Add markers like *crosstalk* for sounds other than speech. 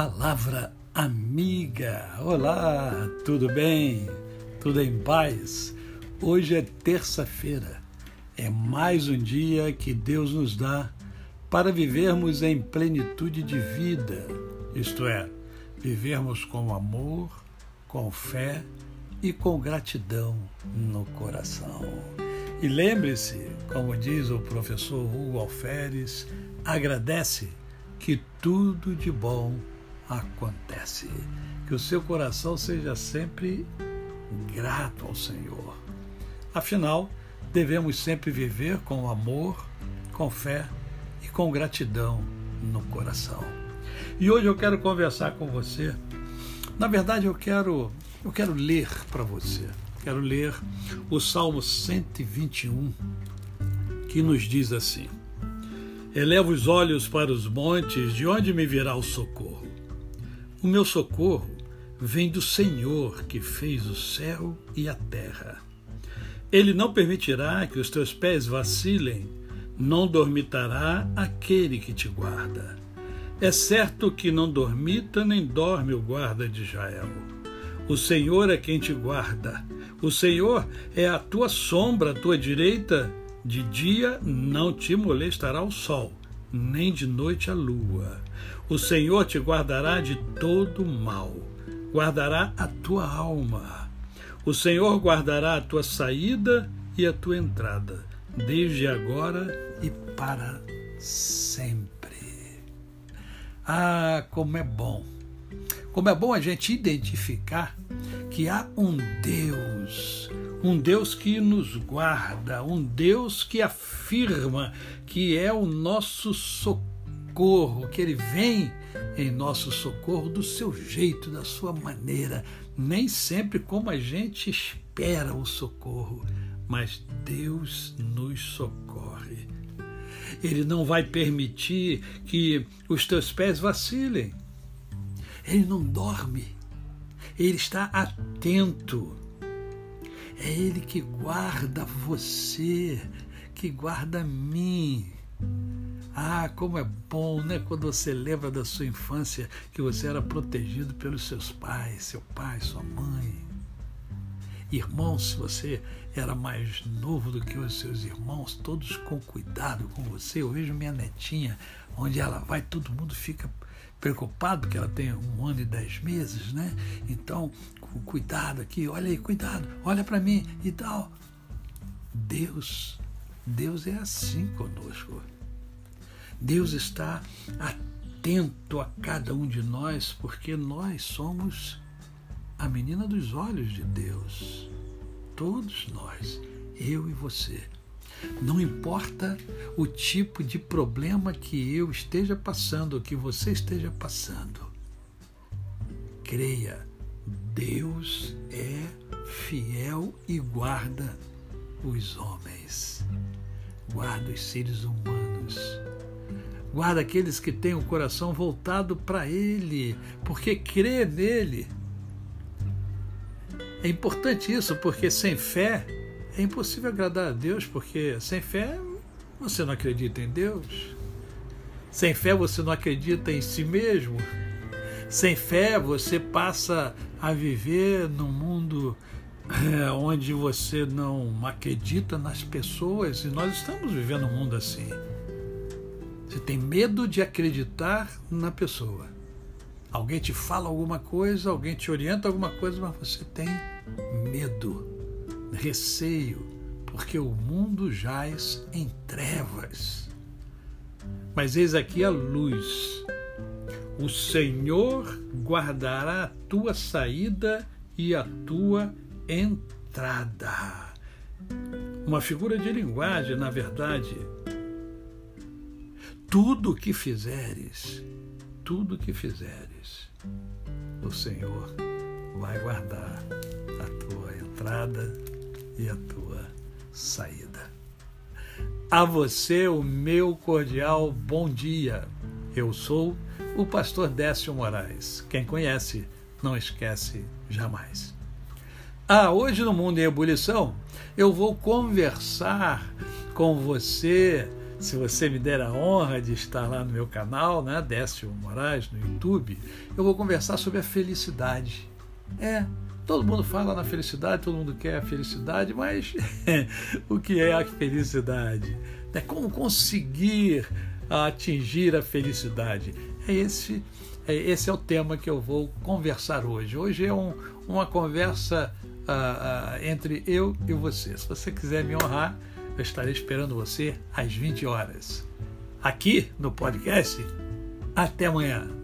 Palavra amiga. Olá, tudo bem? Tudo em paz? Hoje é terça-feira. É mais um dia que Deus nos dá para vivermos em plenitude de vida, isto é, vivermos com amor, com fé e com gratidão no coração. E lembre-se, como diz o professor Hugo Alferes, agradece que tudo de bom acontece. Que o seu coração seja sempre grato ao Senhor. Afinal, devemos sempre viver com amor, com fé e com gratidão no coração. E hoje eu quero conversar com você. Na verdade, eu quero eu quero ler para você. Quero ler o Salmo 121, que nos diz assim: Elevo os olhos para os montes, de onde me virá o socorro? O meu socorro vem do Senhor que fez o céu e a terra. Ele não permitirá que os teus pés vacilem, não dormitará aquele que te guarda. É certo que não dormita nem dorme o guarda de Israel. O Senhor é quem te guarda. O Senhor é a tua sombra à tua direita. De dia não te molestará o sol, nem de noite a lua. O Senhor te guardará de todo mal, guardará a tua alma. O Senhor guardará a tua saída e a tua entrada, desde agora e para sempre. Ah, como é bom! Como é bom a gente identificar que há um Deus, um Deus que nos guarda, um Deus que afirma que é o nosso socorro que Ele vem em nosso socorro do seu jeito, da sua maneira, nem sempre como a gente espera o socorro, mas Deus nos socorre. Ele não vai permitir que os teus pés vacilem. Ele não dorme. Ele está atento. É Ele que guarda você, que guarda mim. Ah, como é bom, né? Quando você lembra da sua infância que você era protegido pelos seus pais, seu pai, sua mãe. Irmão, se você era mais novo do que os seus irmãos, todos com cuidado com você. Eu vejo minha netinha, onde ela vai, todo mundo fica preocupado, porque ela tem um ano e dez meses, né? Então, cuidado aqui, olha aí, cuidado, olha para mim e tal. Deus, Deus é assim conosco. Deus está atento a cada um de nós, porque nós somos a menina dos olhos de Deus. Todos nós, eu e você. Não importa o tipo de problema que eu esteja passando, que você esteja passando. Creia, Deus é fiel e guarda os homens, guarda os seres humanos Guarda aqueles que têm o coração voltado para Ele, porque crê nele. É importante isso, porque sem fé é impossível agradar a Deus, porque sem fé você não acredita em Deus. Sem fé você não acredita em si mesmo. Sem fé você passa a viver num mundo é, onde você não acredita nas pessoas, e nós estamos vivendo um mundo assim. Você tem medo de acreditar na pessoa. Alguém te fala alguma coisa, alguém te orienta alguma coisa, mas você tem medo, receio, porque o mundo jaz em trevas. Mas eis aqui a luz. O Senhor guardará a tua saída e a tua entrada. Uma figura de linguagem, na verdade, tudo que fizeres, tudo que fizeres, o Senhor vai guardar a tua entrada e a tua saída. A você o meu cordial bom dia. Eu sou o pastor Décio Moraes. Quem conhece, não esquece jamais. Ah, hoje no Mundo em Ebulição, eu vou conversar com você se você me der a honra de estar lá no meu canal, né, Décio Moraes, no YouTube, eu vou conversar sobre a felicidade. É, todo mundo fala na felicidade, todo mundo quer a felicidade, mas *laughs* o que é a felicidade? É como conseguir atingir a felicidade? É esse, é, esse é o tema que eu vou conversar hoje. Hoje é um, uma conversa uh, uh, entre eu e você. Se você quiser me honrar, eu estarei esperando você às 20 horas. Aqui no podcast. Até amanhã.